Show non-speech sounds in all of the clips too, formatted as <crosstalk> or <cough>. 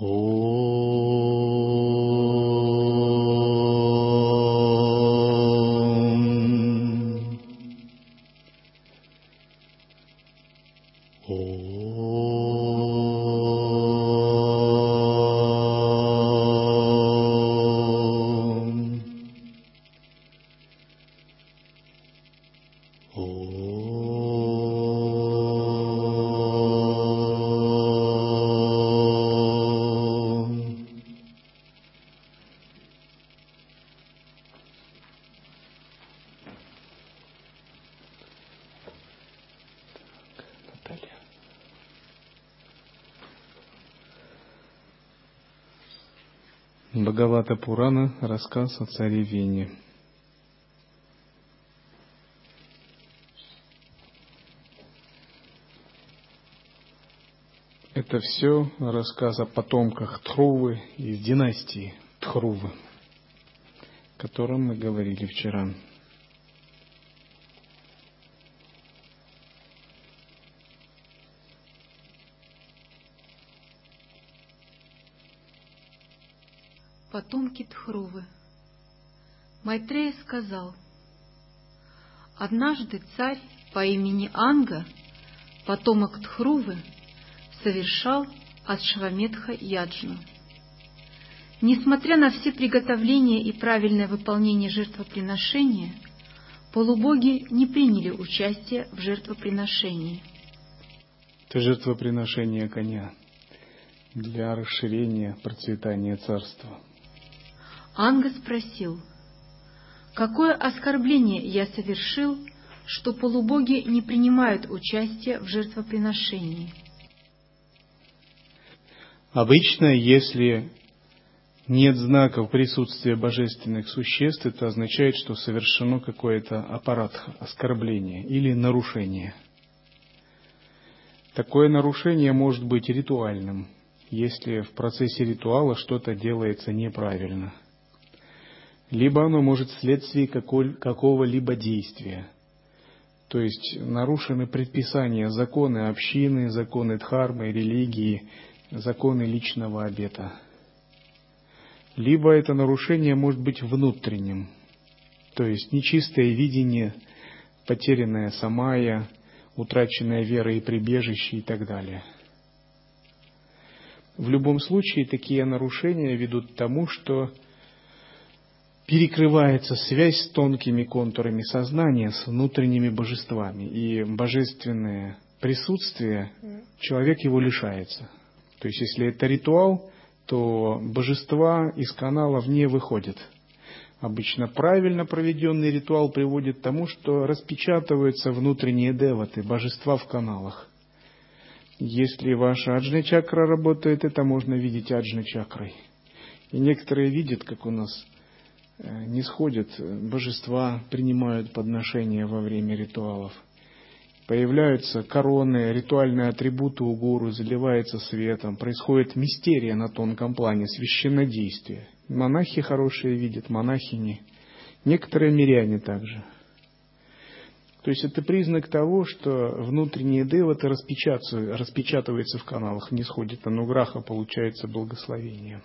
哦。Бхагавата Пурана, рассказ о царе Вене. Это все рассказ о потомках Тхрувы из династии Тхрувы, о котором мы говорили вчера. Майтрея сказал, «Однажды царь по имени Анга, потомок Тхрувы, совершал Ашваметха Яджну. Несмотря на все приготовления и правильное выполнение жертвоприношения, полубоги не приняли участие в жертвоприношении. Это жертвоприношение коня для расширения процветания царства. Анга спросил, «Какое оскорбление я совершил, что полубоги не принимают участие в жертвоприношении?» Обычно, если нет знаков присутствия божественных существ, это означает, что совершено какое-то аппарат оскорбления или нарушение. Такое нарушение может быть ритуальным, если в процессе ритуала что-то делается неправильно – либо оно может вследствие какого-либо действия. То есть нарушены предписания, законы общины, законы дхармы, религии, законы личного обета. Либо это нарушение может быть внутренним, то есть нечистое видение, потерянная самая, утраченная вера и прибежище и так далее. В любом случае такие нарушения ведут к тому, что перекрывается связь с тонкими контурами сознания, с внутренними божествами. И божественное присутствие, человек его лишается. То есть, если это ритуал, то божества из каналов не выходят. Обычно правильно проведенный ритуал приводит к тому, что распечатываются внутренние деваты, божества в каналах. Если ваша аджна чакра работает, это можно видеть аджна чакрой. И некоторые видят, как у нас не сходят, божества принимают подношения во время ритуалов. Появляются короны, ритуальные атрибуты у гуру, заливается светом, происходит мистерия на тонком плане, священнодействие. Монахи хорошие видят, монахини, некоторые миряне также. То есть это признак того, что внутренние деваты распечатываются в каналах, не сходит ануграха, получается благословение.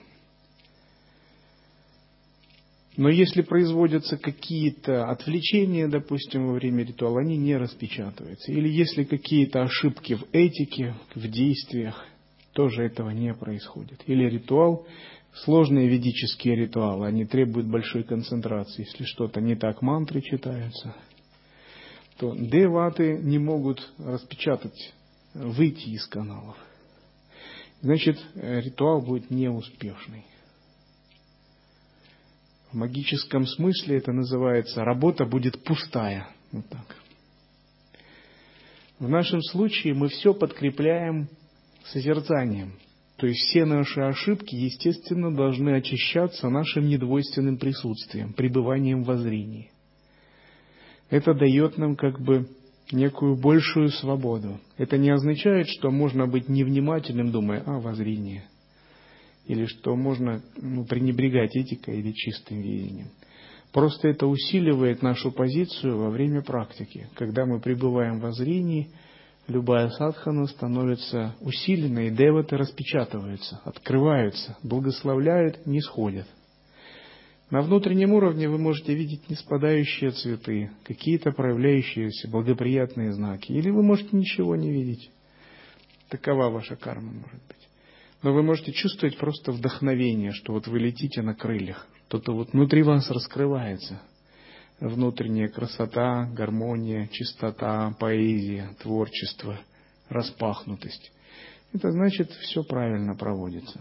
Но если производятся какие-то отвлечения, допустим, во время ритуала, они не распечатываются. Или если какие-то ошибки в этике, в действиях, тоже этого не происходит. Или ритуал, сложные ведические ритуалы, они требуют большой концентрации. Если что-то не так, мантры читаются, то деваты не могут распечатать, выйти из каналов. Значит, ритуал будет неуспешный. В магическом смысле это называется работа будет пустая. Вот так. В нашем случае мы все подкрепляем созерцанием. То есть все наши ошибки, естественно, должны очищаться нашим недвойственным присутствием, пребыванием в зрении. Это дает нам как бы некую большую свободу. Это не означает, что можно быть невнимательным, думая, а, воззрение или что можно ну, пренебрегать этикой или чистым видением. Просто это усиливает нашу позицию во время практики. Когда мы пребываем во зрении, любая садхана становится усиленной, и деваты распечатываются, открываются, благословляют, не сходят. На внутреннем уровне вы можете видеть неспадающие цветы, какие-то проявляющиеся благоприятные знаки, или вы можете ничего не видеть. Такова ваша карма может быть. Но вы можете чувствовать просто вдохновение, что вот вы летите на крыльях. Что-то вот внутри вас раскрывается. Внутренняя красота, гармония, чистота, поэзия, творчество, распахнутость. Это значит, все правильно проводится.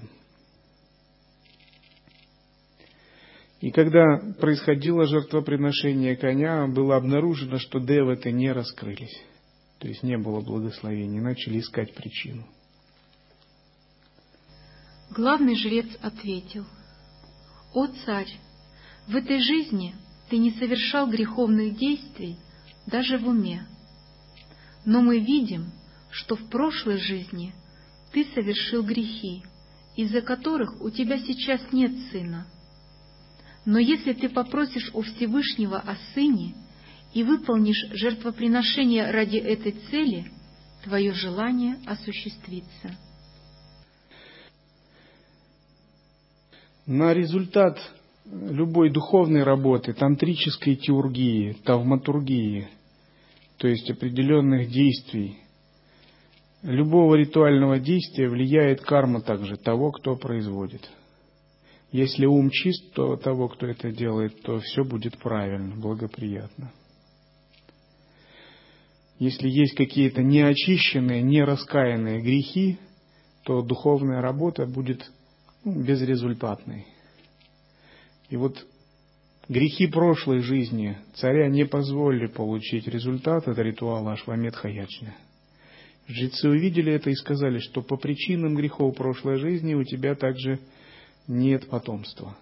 И когда происходило жертвоприношение коня, было обнаружено, что деваты не раскрылись. То есть не было благословения, начали искать причину. Главный жрец ответил, «О царь, в этой жизни ты не совершал греховных действий даже в уме, но мы видим, что в прошлой жизни ты совершил грехи, из-за которых у тебя сейчас нет сына. Но если ты попросишь у Всевышнего о сыне и выполнишь жертвоприношение ради этой цели, твое желание осуществится. На результат любой духовной работы, тантрической теургии, тавматургии, то есть определенных действий, любого ритуального действия влияет карма также того, кто производит – если ум чист, то того, кто это делает, то все будет правильно, благоприятно. Если есть какие-то неочищенные, нераскаянные грехи, то духовная работа будет безрезультатной. И вот грехи прошлой жизни царя не позволили получить результат от ритуала Ашвамед Хаячня. Жрецы увидели это и сказали, что по причинам грехов прошлой жизни у тебя также нет потомства.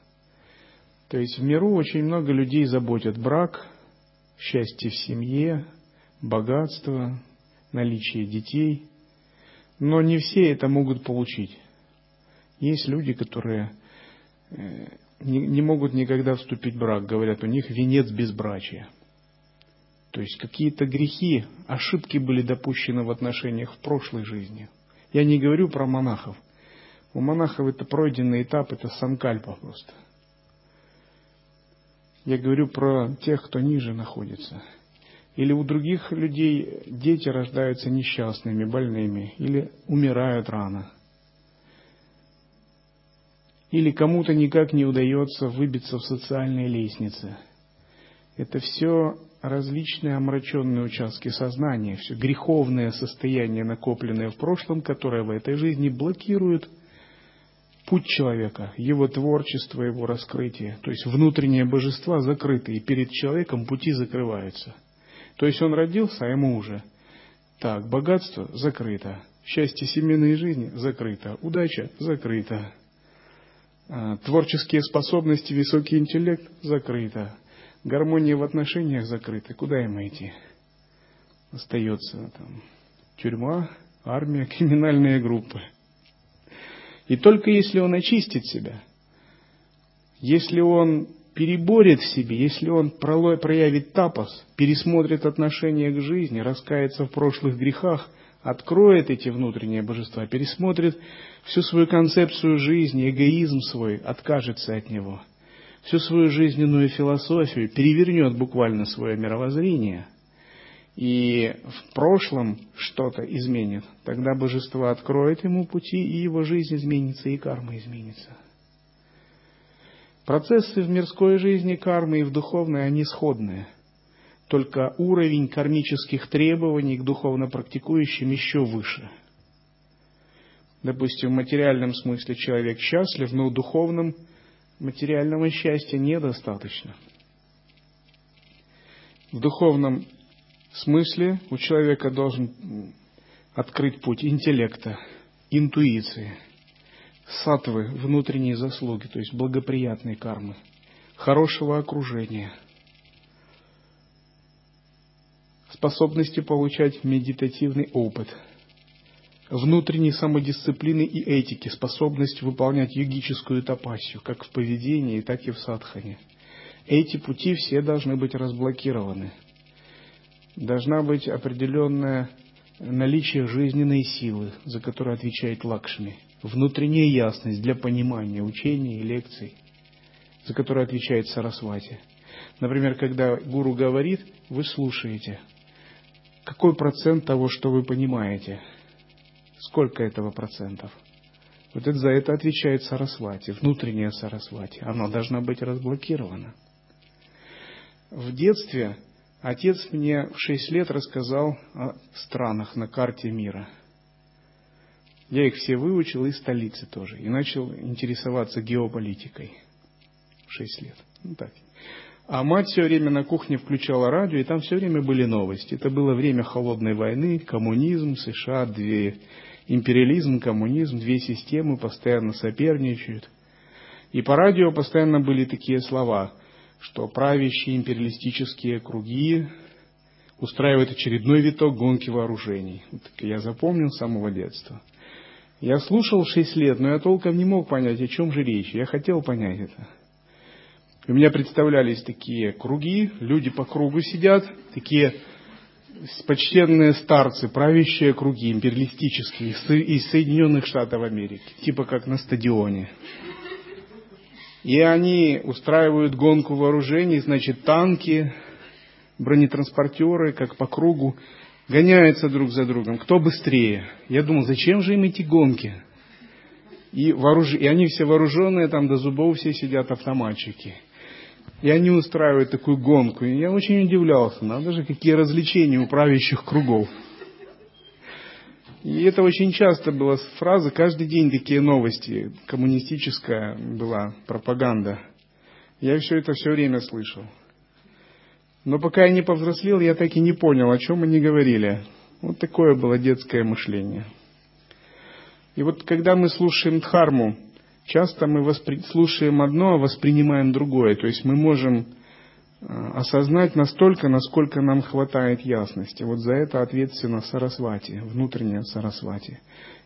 То есть в миру очень много людей заботят брак, счастье в семье, богатство, наличие детей, но не все это могут получить. Есть люди, которые э, не, не могут никогда вступить в брак, говорят, у них венец безбрачия. То есть какие-то грехи, ошибки были допущены в отношениях в прошлой жизни. Я не говорю про монахов – у монахов это пройденный этап, это санкальпа просто. Я говорю про тех, кто ниже находится. Или у других людей дети рождаются несчастными, больными, или умирают рано. Или кому-то никак не удается выбиться в социальной лестнице. Это все различные омраченные участки сознания, все греховное состояние, накопленное в прошлом, которое в этой жизни блокирует путь человека, его творчество, его раскрытие. То есть внутренние божества закрыты, и перед человеком пути закрываются. То есть он родился, а ему уже. Так, богатство закрыто, счастье семейной жизни закрыто, удача закрыта, творческие способности, высокий интеллект закрыто, гармония в отношениях закрыта. Куда ему идти? Остается там тюрьма, армия, <laughs> криминальные группы – и только если он очистит себя, если он переборет в себе, если он проявит тапос, пересмотрит отношение к жизни, раскается в прошлых грехах, откроет эти внутренние божества, пересмотрит всю свою концепцию жизни, эгоизм свой, откажется от него, всю свою жизненную философию, перевернет буквально свое мировоззрение – и в прошлом что-то изменит, тогда божество откроет ему пути, и его жизнь изменится, и карма изменится. Процессы в мирской жизни кармы и в духовной, они сходные. Только уровень кармических требований к духовно практикующим еще выше. Допустим, в материальном смысле человек счастлив, но в духовном материального счастья недостаточно. В духовном смысле у человека должен открыть путь интеллекта, интуиции, сатвы, внутренние заслуги, то есть благоприятной кармы, хорошего окружения, способности получать медитативный опыт, внутренней самодисциплины и этики, способность выполнять йогическую тапасию, как в поведении, так и в садхане. Эти пути все должны быть разблокированы – должна быть определенная наличие жизненной силы, за которую отвечает Лакшми, внутренняя ясность для понимания учений и лекций, за которую отвечает Сарасвати. Например, когда гуру говорит, вы слушаете. Какой процент того, что вы понимаете? Сколько этого процентов? Вот это, за это отвечает Сарасвати, внутренняя Сарасвати. Она должна быть разблокирована. В детстве отец мне в шесть лет рассказал о странах на карте мира. Я их все выучил, и столицы тоже. И начал интересоваться геополитикой в шесть лет. Ну, так. А мать все время на кухне включала радио, и там все время были новости. Это было время холодной войны, коммунизм, США, две империализм, коммунизм, две системы постоянно соперничают. И по радио постоянно были такие слова, что правящие империалистические круги устраивают очередной виток гонки вооружений. Вот я запомнил с самого детства. Я слушал шесть лет, но я толком не мог понять, о чем же речь. Я хотел понять это. У меня представлялись такие круги, люди по кругу сидят, такие почтенные старцы, правящие круги, империалистические, из Соединенных Штатов Америки, типа как на стадионе. И они устраивают гонку вооружений, значит, танки, бронетранспортеры, как по кругу, гоняются друг за другом. Кто быстрее? Я думал, зачем же им эти гонки? И, вооруж... и они все вооруженные, там до зубов все сидят автоматчики – и они устраивают такую гонку. И я очень удивлялся, надо же, какие развлечения у правящих кругов. И это очень часто была фраза, каждый день такие новости, коммунистическая была пропаганда. Я все это все время слышал. Но пока я не повзрослел, я так и не понял, о чем они говорили. Вот такое было детское мышление. И вот когда мы слушаем Дхарму, часто мы воспри... слушаем одно, а воспринимаем другое. То есть мы можем э, осознать настолько, насколько нам хватает ясности. Вот за это ответственна Сарасвати, внутренняя Сарасвати.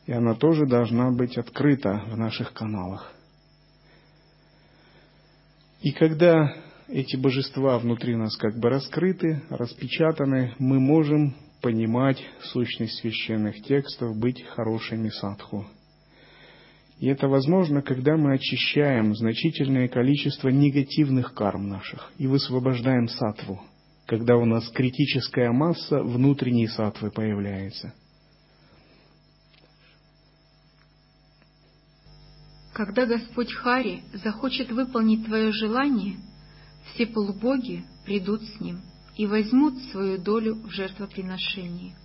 И она тоже должна быть открыта в наших каналах. И когда эти божества внутри нас как бы раскрыты, распечатаны, мы можем понимать сущность священных текстов, быть хорошими садху. И это возможно, когда мы очищаем значительное количество негативных карм наших и высвобождаем сатву, когда у нас критическая масса внутренней сатвы появляется. Когда Господь Хари захочет выполнить твое желание, все полубоги придут с ним и возьмут свою долю в жертвоприношении.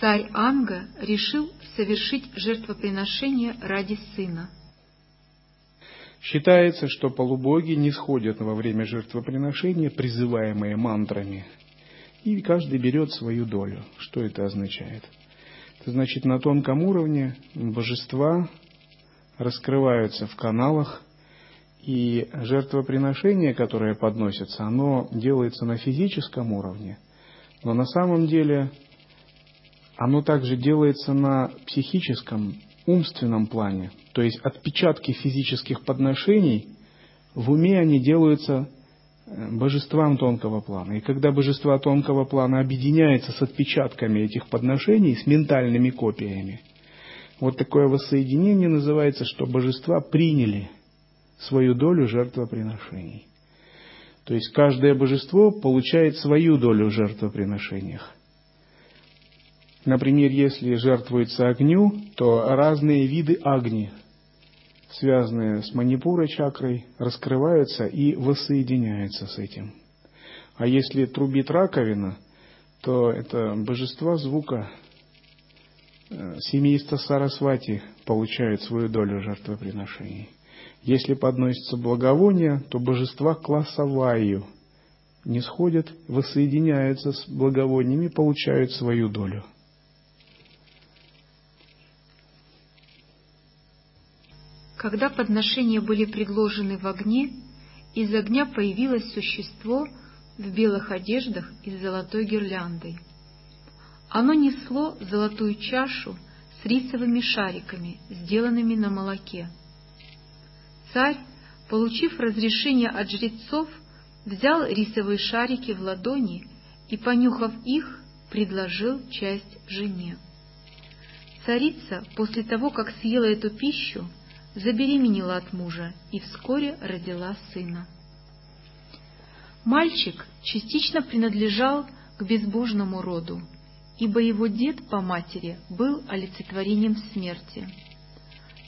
Царь Анга решил совершить жертвоприношение ради сына. Считается, что полубоги не сходят во время жертвоприношения, призываемые мантрами, и каждый берет свою долю. Что это означает? Это значит, на тонком уровне божества раскрываются в каналах, и жертвоприношение, которое подносится, оно делается на физическом уровне, но на самом деле оно также делается на психическом, умственном плане. То есть отпечатки физических подношений, в уме они делаются э, божествам тонкого плана. И когда божества тонкого плана объединяются с отпечатками этих подношений, с ментальными копиями, вот такое воссоединение называется, что божества приняли свою долю жертвоприношений. То есть каждое божество получает свою долю в жертвоприношениях. Например, если жертвуется огню, то разные виды огни, связанные с манипурой чакрой, раскрываются и воссоединяются с этим. А если трубит раковина, то это божества звука, э, семейство Сарасвати получают свою долю жертвоприношений. Если подносится благовоние, то божества класса Ваю не сходят, воссоединяются с благовониями, получают свою долю. Когда подношения были предложены в огне, из огня появилось существо в белых одеждах и с золотой гирляндой. Оно несло золотую чашу с рисовыми шариками, сделанными на молоке. Царь, получив разрешение от жрецов, взял рисовые шарики в ладони и, понюхав их, предложил часть жене. Царица после того, как съела эту пищу, забеременела от мужа и вскоре родила сына. Мальчик частично принадлежал к безбожному роду, ибо его дед по матери был олицетворением смерти.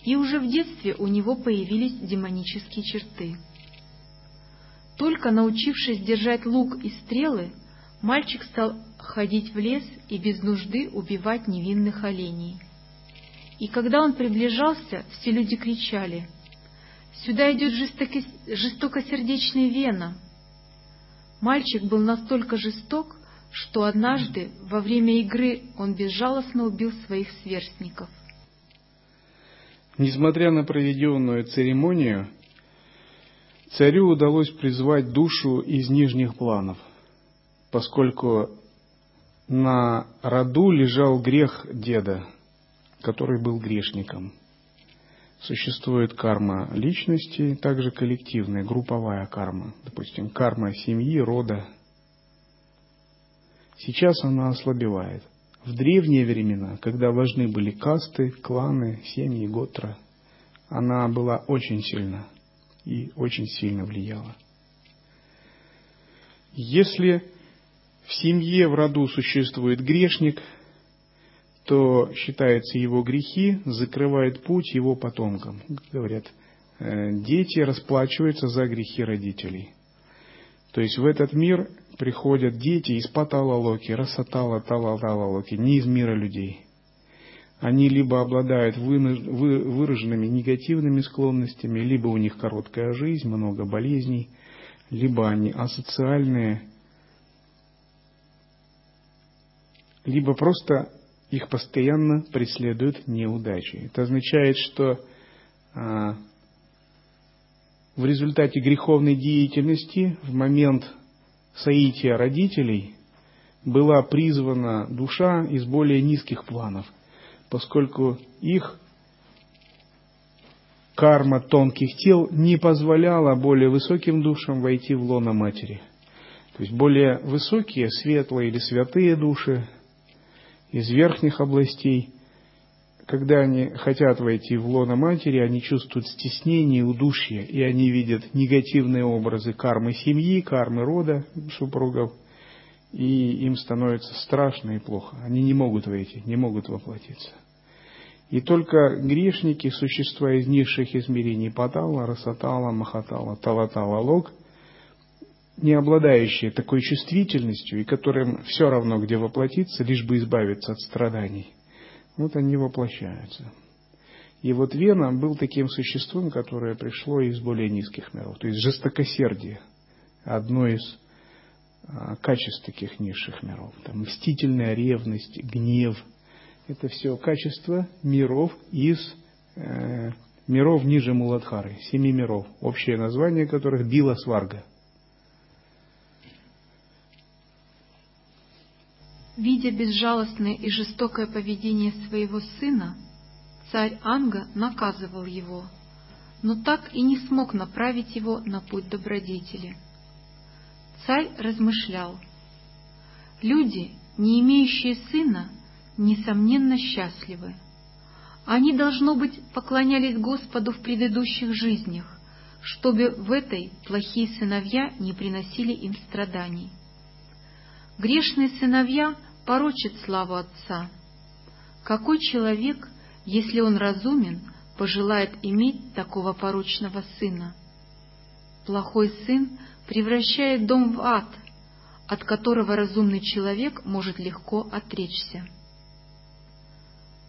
И уже в детстве у него появились демонические черты. Только научившись держать лук и стрелы, мальчик стал ходить в лес и без нужды убивать невинных оленей. И когда он приближался, все люди кричали «Сюда идет жестокосердечный Вена!» Мальчик был настолько жесток, что однажды во время игры он безжалостно убил своих сверстников. Несмотря на проведенную церемонию, царю удалось призвать душу из нижних планов, поскольку на роду лежал грех деда, который был грешником. Существует карма личности, также коллективная, групповая карма. Допустим, карма семьи, рода. Сейчас она ослабевает. В древние времена, когда важны были касты, кланы, семьи, готра, она была очень сильна и очень сильно влияла. Если в семье, в роду существует грешник, то считается его грехи, закрывает путь его потомкам. Говорят, э, дети расплачиваются за грехи родителей. То есть в этот мир приходят дети из Паталалоки, Расатала, Талалалоки, не из мира людей. Они либо обладают выраженными негативными склонностями, либо у них короткая жизнь, много болезней, либо они асоциальные, либо просто их постоянно преследуют неудачи. Это означает, что а, в результате греховной деятельности в момент соития родителей была призвана душа из более низких планов, поскольку их карма тонких тел не позволяла более высоким душам войти в лоно матери. То есть более высокие, светлые или святые души из верхних областей, когда они хотят войти в лоно матери, они чувствуют стеснение и удушье, и они видят негативные образы кармы семьи, кармы рода супругов, и им становится страшно и плохо. Они не могут войти, не могут воплотиться. И только грешники, существа из низших измерений Патала, Расатала, Махатала, Талатала, Лог, не обладающие такой чувствительностью и которым все равно, где воплотиться, лишь бы избавиться от страданий, вот они воплощаются. И вот Вена был таким существом, которое пришло из более низких миров, то есть жестокосердие, одно из а, качеств таких низших миров. Там мстительная ревность, гнев – это все качества миров из э, миров ниже Муладхары, семи миров, общее название которых Била Сварга – Видя безжалостное и жестокое поведение своего сына, царь Анга наказывал его, но так и не смог направить его на путь добродетели. Царь размышлял. Люди, не имеющие сына, несомненно счастливы. Они, должно быть, поклонялись Господу в предыдущих жизнях, чтобы в этой плохие сыновья не приносили им страданий. Грешные сыновья порочат славу Отца. Какой человек, если он разумен, пожелает иметь такого порочного сына? Плохой сын превращает дом в ад, от которого разумный человек может легко отречься.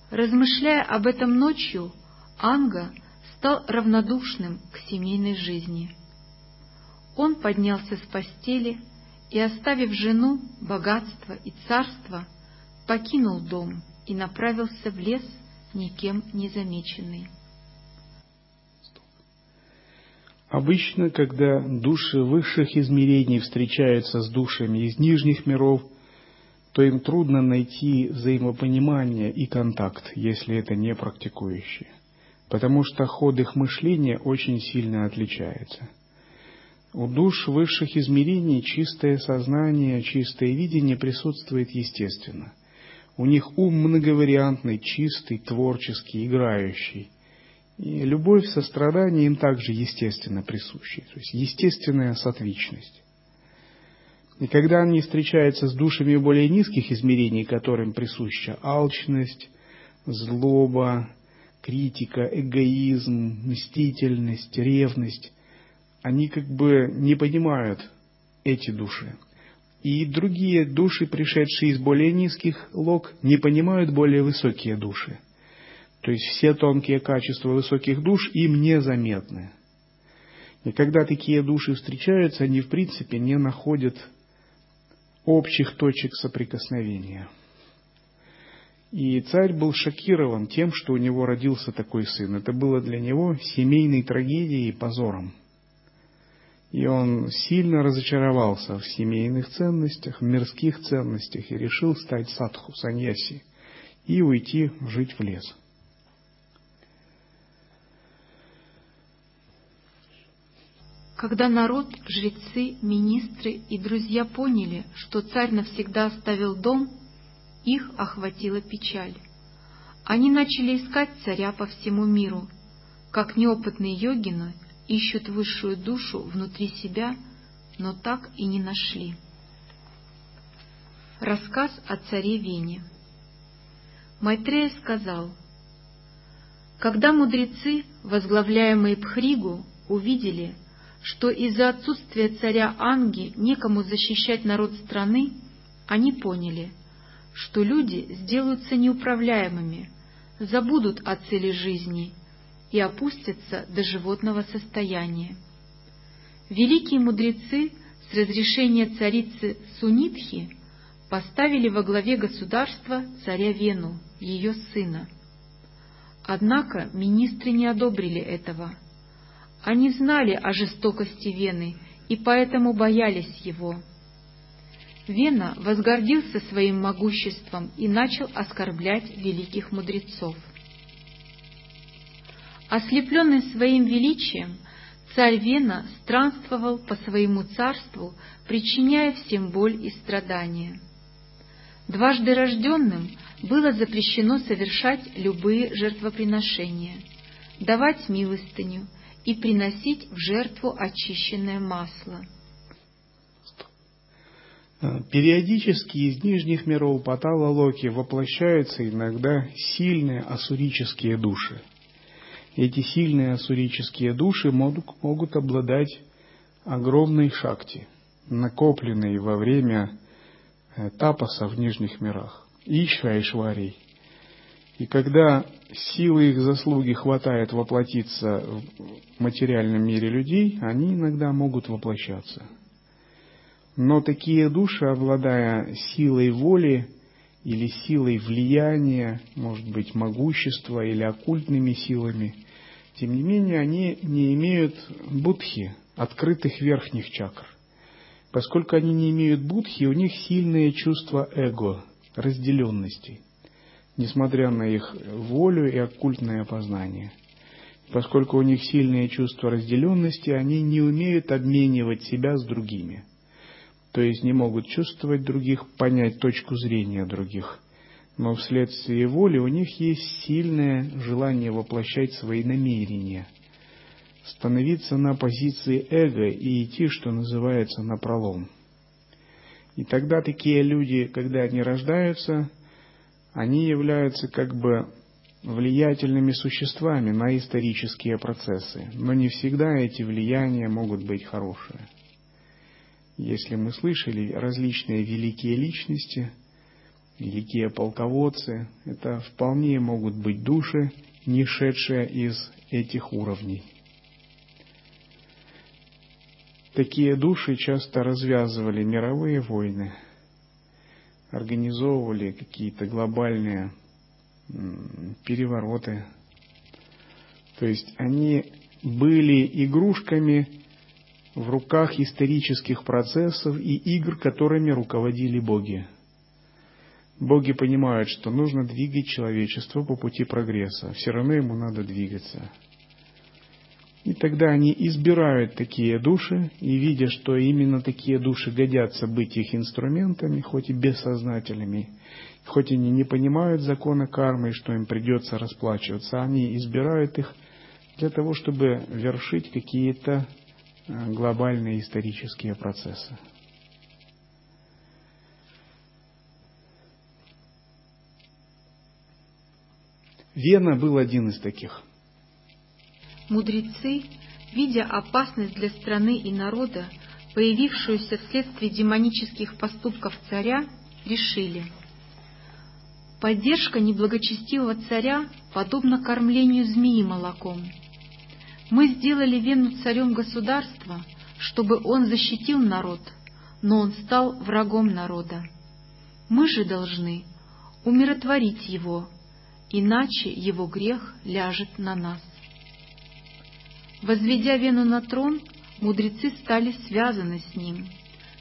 Размышляя об этом ночью, Анга стал равнодушным к семейной жизни. Он поднялся с постели, и, оставив жену, богатство и царство, покинул дом и направился в лес, никем не замеченный. Обычно, когда души высших измерений встречаются с душами из нижних миров, то им трудно найти взаимопонимание и контакт, если это не практикующие, потому что ход их мышления очень сильно отличается – У душ высших измерений чистое сознание, чистое видение присутствует естественно. У них ум многовариантный, чистый, творческий, играющий. И любовь, сострадание им также естественно присущи, то есть естественная сотвичность. И когда они встречаются с душами более низких измерений, которым присуща алчность, злоба, критика, эгоизм, мстительность, ревность, они как бы не понимают эти души. И другие души, пришедшие из более низких лог, не понимают более высокие души. То есть все тонкие качества высоких душ им незаметны. И когда такие души встречаются, они в принципе не находят общих точек соприкосновения. И царь был шокирован тем, что у него родился такой сын. Это было для него семейной трагедией и позором. И он сильно разочаровался в семейных ценностях, в мирских ценностях и решил стать садху, саньяси, и уйти жить в лес. Когда народ, жрецы, министры и друзья поняли, что царь навсегда оставил дом, их охватила печаль. Они начали искать царя по всему миру. Как неопытные йогины ищут высшую душу внутри себя, но так и не нашли. Рассказ о царе Вене Майтрея сказал, «Когда мудрецы, возглавляемые Пхригу, увидели, что из-за отсутствия царя Анги некому защищать народ страны, они поняли, что люди сделаются неуправляемыми, забудут о цели жизни и опустятся до животного состояния. Великие мудрецы с разрешения царицы Сунитхи поставили во главе государства царя Вену, ее сына. Однако министры не одобрили этого – они знали о жестокости Вены и поэтому боялись его. Вена возгордился своим могуществом и начал оскорблять великих мудрецов. Ослепленный своим величием, царь Вена странствовал по своему царству, причиняя всем боль и страдания. Дважды рожденным было запрещено совершать любые жертвоприношения, давать милостыню и приносить в жертву очищенное масло. Периодически из нижних миров Патала Локи воплощаются иногда сильные ассурические души. Эти сильные ассурические души могут, могут обладать огромной шакти, накопленной во время э, тапаса в нижних мирах, Ишва и Шварей. И когда силы их заслуги хватает воплотиться в материальном мире людей, они иногда могут воплощаться. Но такие души, обладая силой воли или силой влияния, может быть, могущества или оккультными силами, тем не менее они не имеют будхи, открытых верхних чакр. Поскольку они не имеют будхи, у них сильное чувство эго, разделенности – несмотря на их волю и оккультное познание. Поскольку у них сильные чувства разделенности, они не умеют обменивать себя с другими. То есть не могут чувствовать других, понять точку зрения других. Но вследствие воли у них есть сильное желание воплощать свои намерения, становиться на позиции эго и идти, что называется, на пролом. И тогда такие люди, когда они рождаются, они являются как бы влиятельными существами на исторические процессы, но не всегда эти влияния могут быть хорошие. Если мы слышали различные великие личности, великие полководцы, это вполне могут быть души, не шедшие из этих уровней. Такие души часто развязывали мировые войны – организовывали какие-то глобальные перевороты. То есть они были игрушками в руках исторических процессов и игр, которыми руководили боги. Боги понимают, что нужно двигать человечество по пути прогресса, все равно ему надо двигаться. И тогда они избирают такие души, и видя, что именно такие души годятся быть их инструментами, хоть и бессознательными, хоть они не понимают закона кармы, и что им придется расплачиваться, они избирают их для того, чтобы вершить какие-то э, глобальные исторические процессы. Вена был один из таких. Мудрецы, видя опасность для страны и народа, появившуюся вследствие демонических поступков царя, решили. Поддержка неблагочестивого царя подобна кормлению змеи молоком. Мы сделали Вену царем государства, чтобы он защитил народ, но он стал врагом народа. Мы же должны умиротворить его, иначе его грех ляжет на нас. Возведя Вену на трон, мудрецы стали связаны с ним.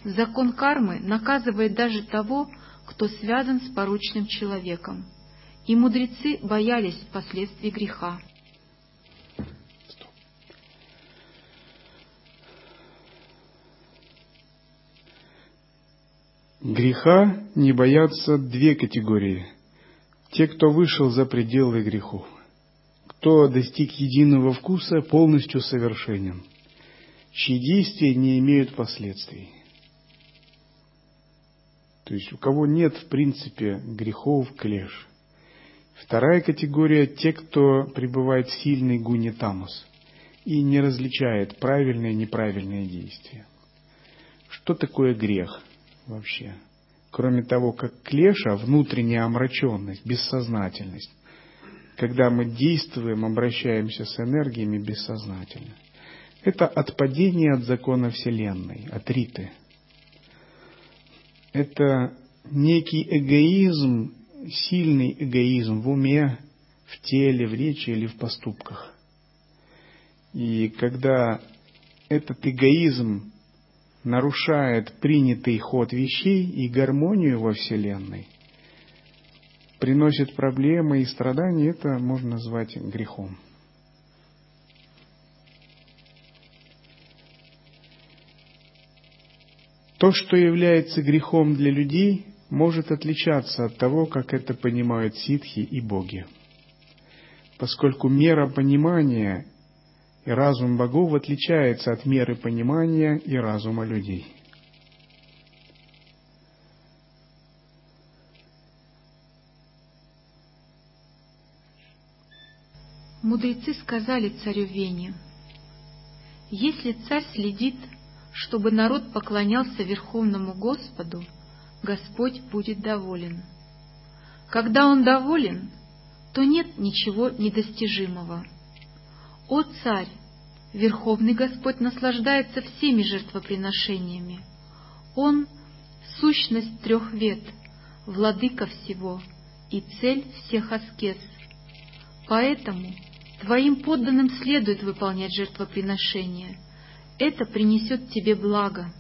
Закон кармы наказывает даже того, кто связан с порочным человеком, и мудрецы боялись последствий греха. Греха не боятся две категории. Те, кто вышел за пределы грехов. Кто достиг единого вкуса, полностью совершенен, чьи действия не имеют последствий. То есть у кого нет, в принципе, грехов, клеш. Вторая категория – те, кто пребывает в сильной гуне тамус и не различает правильные и неправильные действия. Что такое грех? вообще. Кроме того, как клеша, внутренняя омраченность, бессознательность. Когда мы действуем, обращаемся с энергиями бессознательно. Это отпадение от закона Вселенной, от Риты. Это некий эгоизм, сильный эгоизм в уме, в теле, в речи или в поступках. И когда этот эгоизм нарушает принятый ход вещей и гармонию во Вселенной, приносит проблемы и страдания, это можно назвать грехом. То, что является грехом для людей, может отличаться от того, как это понимают ситхи и боги. Поскольку мера понимания и разум богов отличается от меры понимания и разума людей. Мудрецы сказали царю Вене, если царь следит, чтобы народ поклонялся Верховному Господу, Господь будет доволен. Когда Он доволен, то нет ничего недостижимого. «О царь! Верховный Господь наслаждается всеми жертвоприношениями. Он — сущность трех вет, владыка всего и цель всех аскез. Поэтому твоим подданным следует выполнять жертвоприношения. Это принесет тебе благо.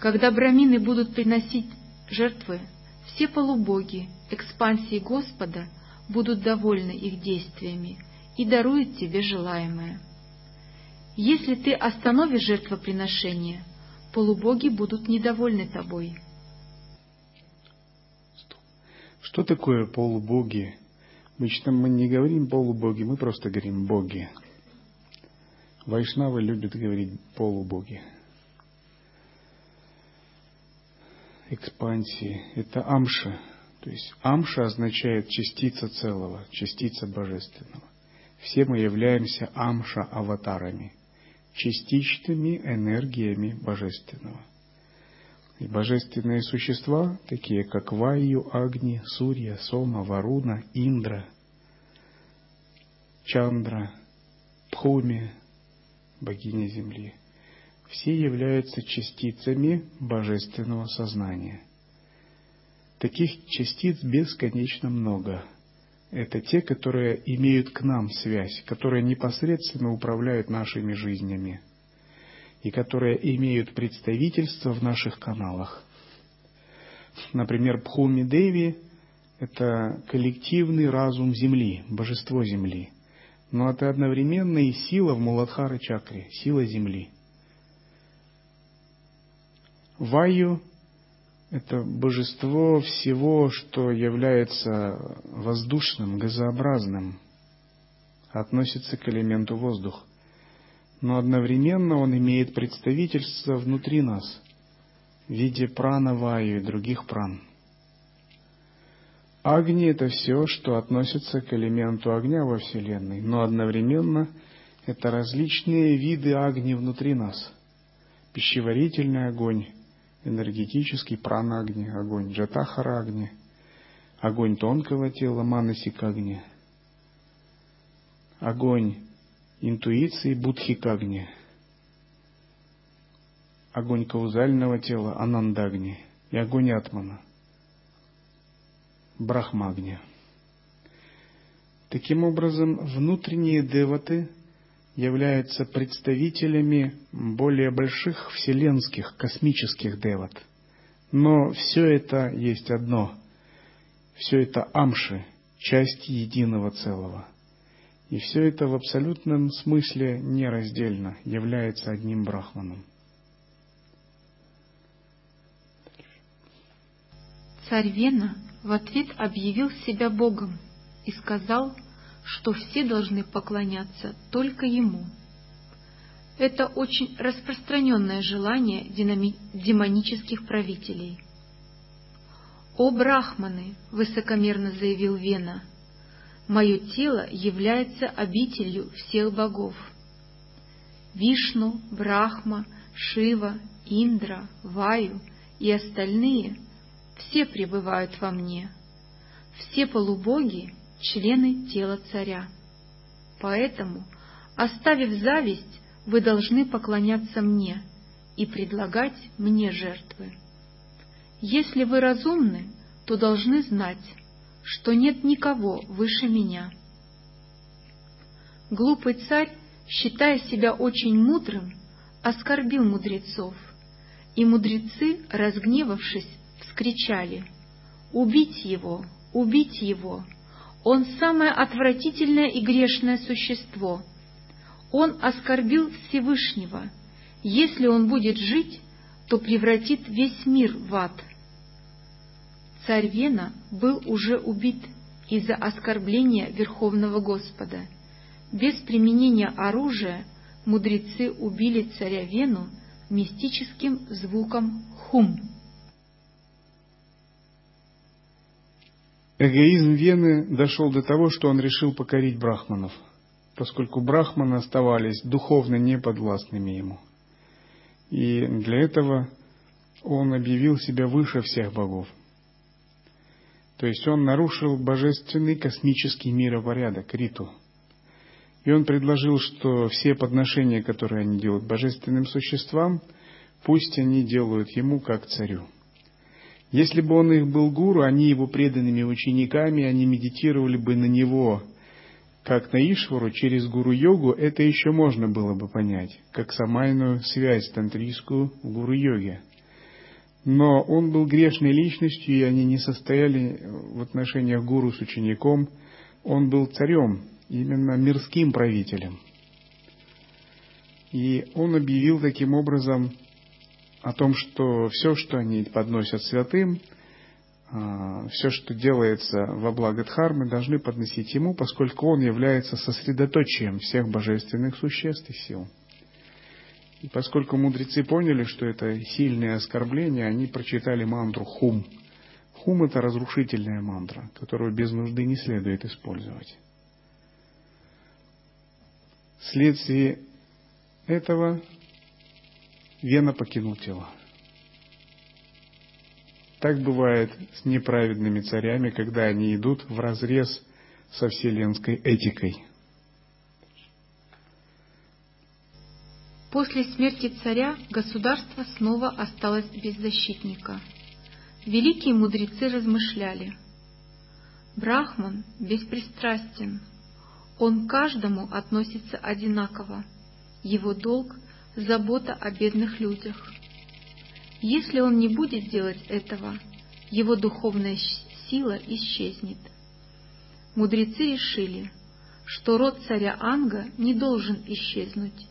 Когда брамины будут приносить жертвы, все полубоги, экспансии Господа будут довольны их действиями — и дарует тебе желаемое. Если ты остановишь жертвоприношение, полубоги будут недовольны тобой. Что такое полубоги? Обычно мы не говорим полубоги, мы просто говорим боги. Вайшнавы любят говорить полубоги. Экспансии – это амша. То есть амша означает частица целого, частица божественного. Все мы являемся амша-аватарами, частичными энергиями Божественного. И божественные существа, такие как Вайю, Агни, Сурья, Сома, Варуна, Индра, Чандра, Пхуми, богиня Земли, все являются частицами божественного сознания. Таких частиц бесконечно много – это те, которые имеют к нам связь, которые непосредственно управляют нашими жизнями и которые имеют представительство в наших каналах. Например, Пхуми Деви – это коллективный разум Земли, божество Земли. но это одновременно и сила в Муладхара чакре, сила Земли. Ваю – это божество всего, что является воздушным, газообразным, относится к элементу воздух. Но одновременно он имеет представительство внутри нас в виде прана Ваю и других пран – Агни – это все, что относится к элементу огня во Вселенной, но одновременно это различные виды огни внутри нас. Пищеварительный огонь, энергетический прана-огни, огонь джатахара-огни, огонь тонкого тела, манасик-огни, огонь интуиции, будхик-огни, огонь каузального тела, анандагни и огонь атмана – Брахмагни. Таким образом, внутренние деваты являются представителями более больших вселенских, космических деват. Но все это есть одно. Все это амши, часть единого целого. И все это в абсолютном смысле нераздельно, является одним брахманом. Царь Вена в ответ объявил себя Богом и сказал, что все должны поклоняться только Ему. Это очень распространенное желание демонических правителей. «О, брахманы!» — высокомерно заявил Вена. «Мое тело является обителью всех богов. Вишну, Брахма, Шива, Индра, Ваю и остальные все пребывают во мне. Все полубоги — члены тела царя. Поэтому, оставив зависть, вы должны поклоняться мне и предлагать мне жертвы. Если вы разумны, то должны знать, что нет никого выше меня. Глупый царь, считая себя очень мудрым, оскорбил мудрецов, и мудрецы, разгневавшись, вскричали «Убить его! Убить его! Он самое отвратительное и грешное существо! Он оскорбил Всевышнего! Если он будет жить, то превратит весь мир в ад!» Царь Вена был уже убит из-за оскорбления Верховного Господа. Без применения оружия мудрецы убили царя Вену мистическим звуком «хум». Эгоизм Вены дошел до того, что он решил покорить брахманов, поскольку брахманы оставались духовно неподвластными ему. И для этого он объявил себя выше всех богов. То есть он нарушил божественный космический миропорядок, риту. И он предложил, что все подношения, которые они делают божественным существам, пусть они делают ему как царю. Если бы он их был гуру, они его преданными учениками, они медитировали бы на него, как на Ишвару, через гуру-йогу, это еще можно было бы понять, как самайную связь тантрийскую в гуру-йоге. Но он был грешной личностью, и они не состояли в отношениях гуру с учеником. Он был царем, именно мирским правителем. И он объявил таким образом о том, что все, что они подносят святым, а, все, что делается во благо Дхармы, должны подносить ему, поскольку он является сосредоточием всех божественных существ и сил. И поскольку мудрецы поняли, что это сильное оскорбление, они прочитали мантру «Хум». «Хум» — это разрушительная мантра, которую без нужды не следует использовать. Вследствие этого Вена покинул тело. Так бывает с неправедными царями, когда они идут в разрез со вселенской этикой. После смерти царя государство снова осталось без защитника. Великие мудрецы размышляли. Брахман беспристрастен, он каждому относится одинаково. Его долг забота о бедных людях. Если он не будет делать этого, его духовная сила исчезнет. Мудрецы решили, что род царя Анга не должен исчезнуть,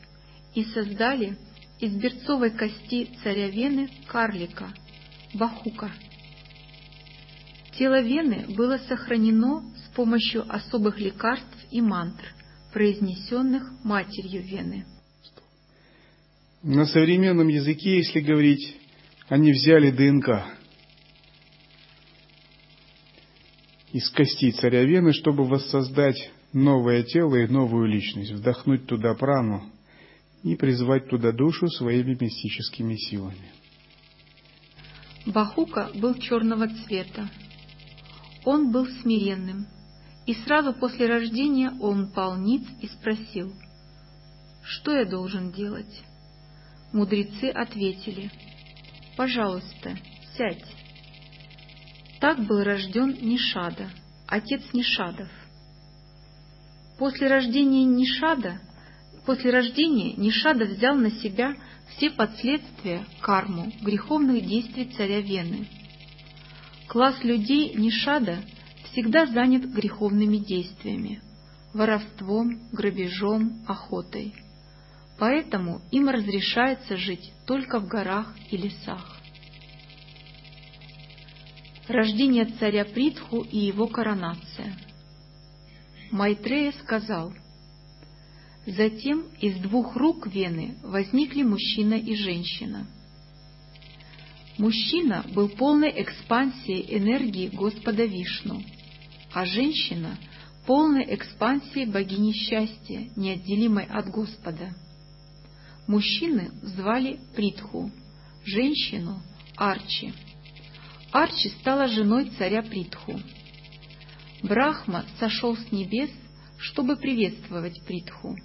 и создали из берцовой кости царя Вены карлика, Бахука. Тело Вены было сохранено с помощью особых лекарств и мантр, произнесенных матерью Вены. На современном языке, если говорить, они взяли ДНК из кости царя Вены, чтобы воссоздать новое тело и новую личность, вдохнуть туда прану и призвать туда душу своими мистическими силами. Бахука был черного цвета. Он был смиренным, и сразу после рождения он пал ниц и спросил, «Что я должен делать?» Мудрецы ответили, «Пожалуйста, сядь». Так был рожден Нишада, отец Нишадов. После рождения Нишада, после рождения Нишада взял на себя все последствия карму греховных действий царя Вены. Класс людей Нишада всегда занят греховными действиями, воровством, грабежом, охотой. Поэтому им разрешается жить только в горах и лесах. Рождение царя Притху и его коронация – Майтрея сказал, «Затем из двух рук Вены возникли мужчина и женщина. Мужчина был полной экспансией энергии Господа Вишну, а женщина — полной экспансией богини счастья, неотделимой от Господа. Мужчины звали Притху, женщину — Арчи. Арчи стала женой царя Притху. Брахма сошел с небес, чтобы приветствовать Притху.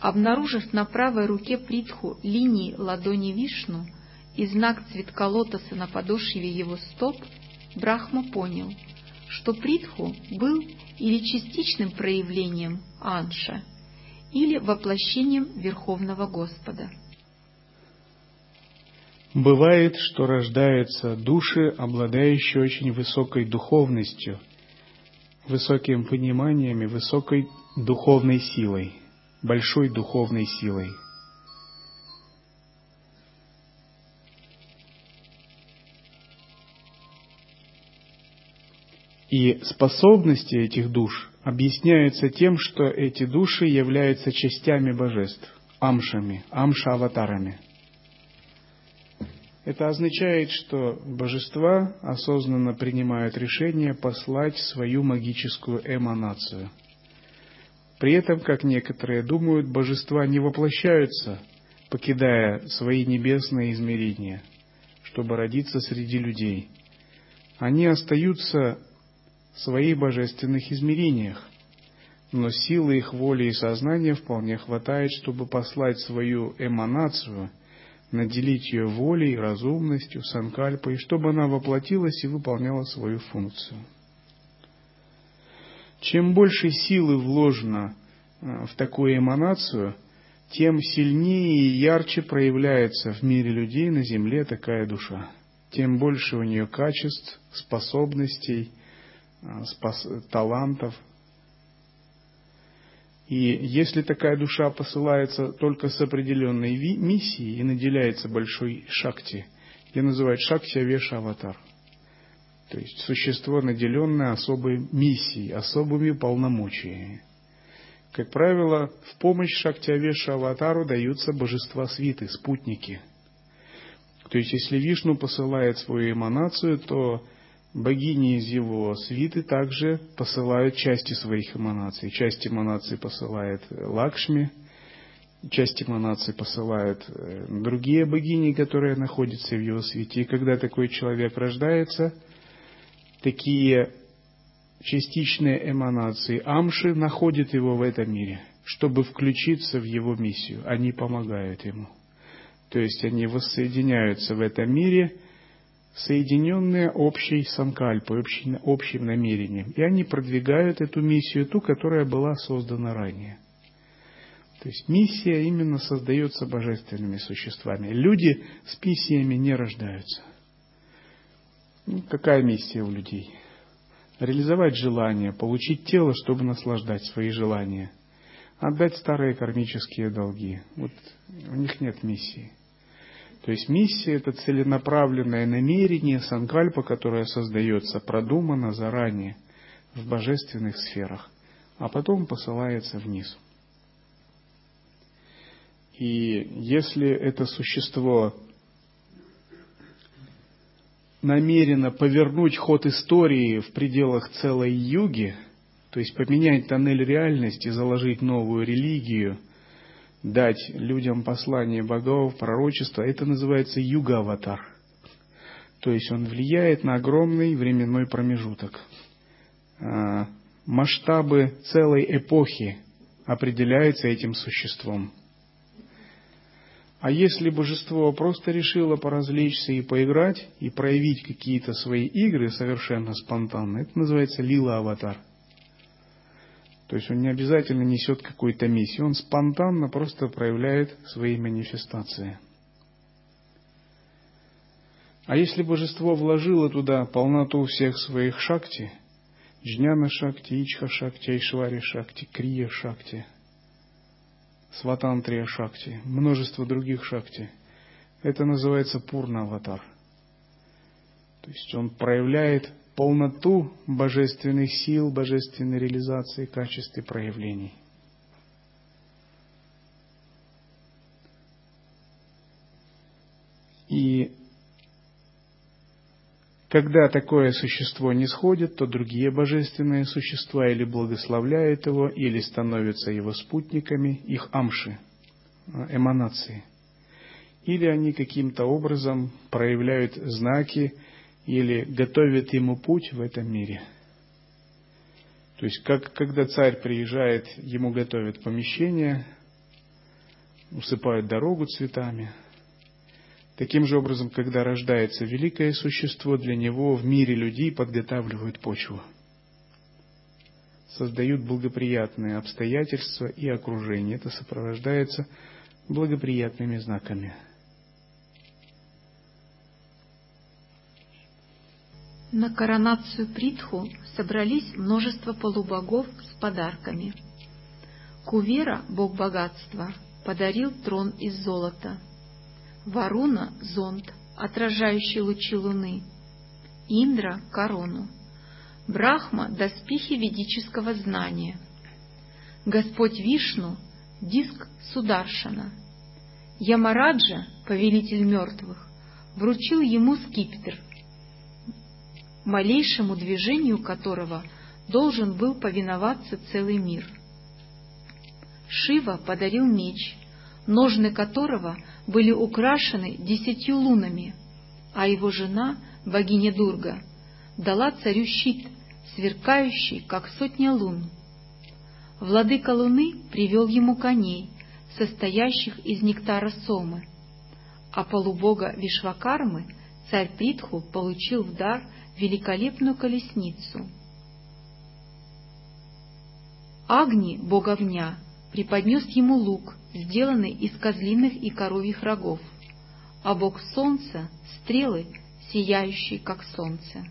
Обнаружив на правой руке Притху линии ладони Вишну и знак цветка лотоса на подошве его стоп, Брахма понял, что Притху был или частичным проявлением Анша, или воплощением Верховного Господа. Бывает, что рождаются души, обладающие очень высокой духовностью – высоким пониманием и высокой духовной силой, большой духовной силой. И способности этих душ объясняются тем, что эти души являются частями божеств, амшами, амша-аватарами – это означает, что божества осознанно принимают решение послать свою магическую эманацию. При этом, как некоторые думают, божества не воплощаются, покидая свои небесные измерения, чтобы родиться среди людей. Они остаются в своих божественных измерениях, но силы их воли и сознания вполне хватает, чтобы послать свою эманацию – наделить ее волей, разумностью, санкальпой, чтобы она воплотилась и выполняла свою функцию. Чем больше силы вложено э, в такую эманацию, тем сильнее и ярче проявляется в мире людей на земле такая душа. Тем больше у нее качеств, способностей, э, талантов, и если такая душа посылается только с определенной миссией и наделяется большой шакти, ее называют шакти авеша аватар. То есть существо, наделенное особой миссией, особыми полномочиями. Как правило, в помощь шакти авеша аватару даются божества свиты, спутники. То есть если Вишну посылает свою эманацию, то Богини из его свиты также посылают части своих эманаций. Часть эманаций посылает Лакшми, часть эманаций посылают э, другие богини, которые находятся в его свете. И когда такой человек рождается, такие частичные эманации Амши находят его в этом мире, чтобы включиться в его миссию. Они помогают ему. То есть они воссоединяются в этом мире – соединенные общей санкальпой, общим, общим намерением. И они продвигают эту миссию, ту, которая была создана ранее. То есть миссия именно создается божественными существами. Люди с миссиями не рождаются. Ну, какая миссия у людей? реализовать желания, получить тело, чтобы наслаждать свои желания, отдать старые кармические долги. Вот у них нет миссии. То есть миссия – это целенаправленное намерение, санкальпа, которое создается, продумано заранее в божественных сферах, а потом посылается вниз. И если это существо намерено повернуть ход истории в пределах целой юги, то есть поменять тоннель реальности, заложить новую религию, дать людям послание богов, пророчество, это называется юга-аватар. То есть он влияет на огромный временной промежуток. А, масштабы целой эпохи определяются этим существом. А если божество просто решило поразвлечься и поиграть, и проявить какие-то свои игры совершенно спонтанно, это называется лила-аватар. То есть он не обязательно несет какую-то миссию, он спонтанно просто проявляет свои манифестации. А если божество вложило туда полноту всех своих шакти, джняна шакти, ичха шакти, айшвари шакти, крия шакти – Сватантрия Шакти, множество других Шакти. Это называется Пурна Аватар. То есть он проявляет полноту божественных сил, божественной реализации, качеств проявлений. И когда такое существо не сходит, то другие божественные существа или благословляют его, или становятся его спутниками, их амши, эманации. Или они каким-то образом проявляют знаки или готовят ему путь в этом мире. То есть, как, когда царь приезжает, ему готовят помещение, усыпают дорогу цветами – Таким же образом, когда рождается великое существо, для него в мире людей подготавливают почву, создают благоприятные обстоятельства и окружение. Это сопровождается благоприятными знаками. На коронацию Притху собрались множество полубогов с подарками. Кувера, бог богатства, подарил трон из золота – Варуна — зонт, отражающий лучи луны, Индра — корону, Брахма — доспехи ведического знания, Господь Вишну — диск Сударшана, Ямараджа, повелитель мертвых, вручил ему скипетр, малейшему движению которого должен был повиноваться целый мир. Шива подарил меч, ножны которого были украшены десятью лунами, а его жена, богиня Дурга, дала царю щит, сверкающий, как сотня лун. Владыка луны привел ему коней, состоящих из нектара сомы, а полубога Вишвакармы царь Притху получил в дар великолепную колесницу. Агни, бог огня, преподнес ему лук, сделанный из козлиных и коровьих рогов, а бог солнца — стрелы, сияющие, как солнце.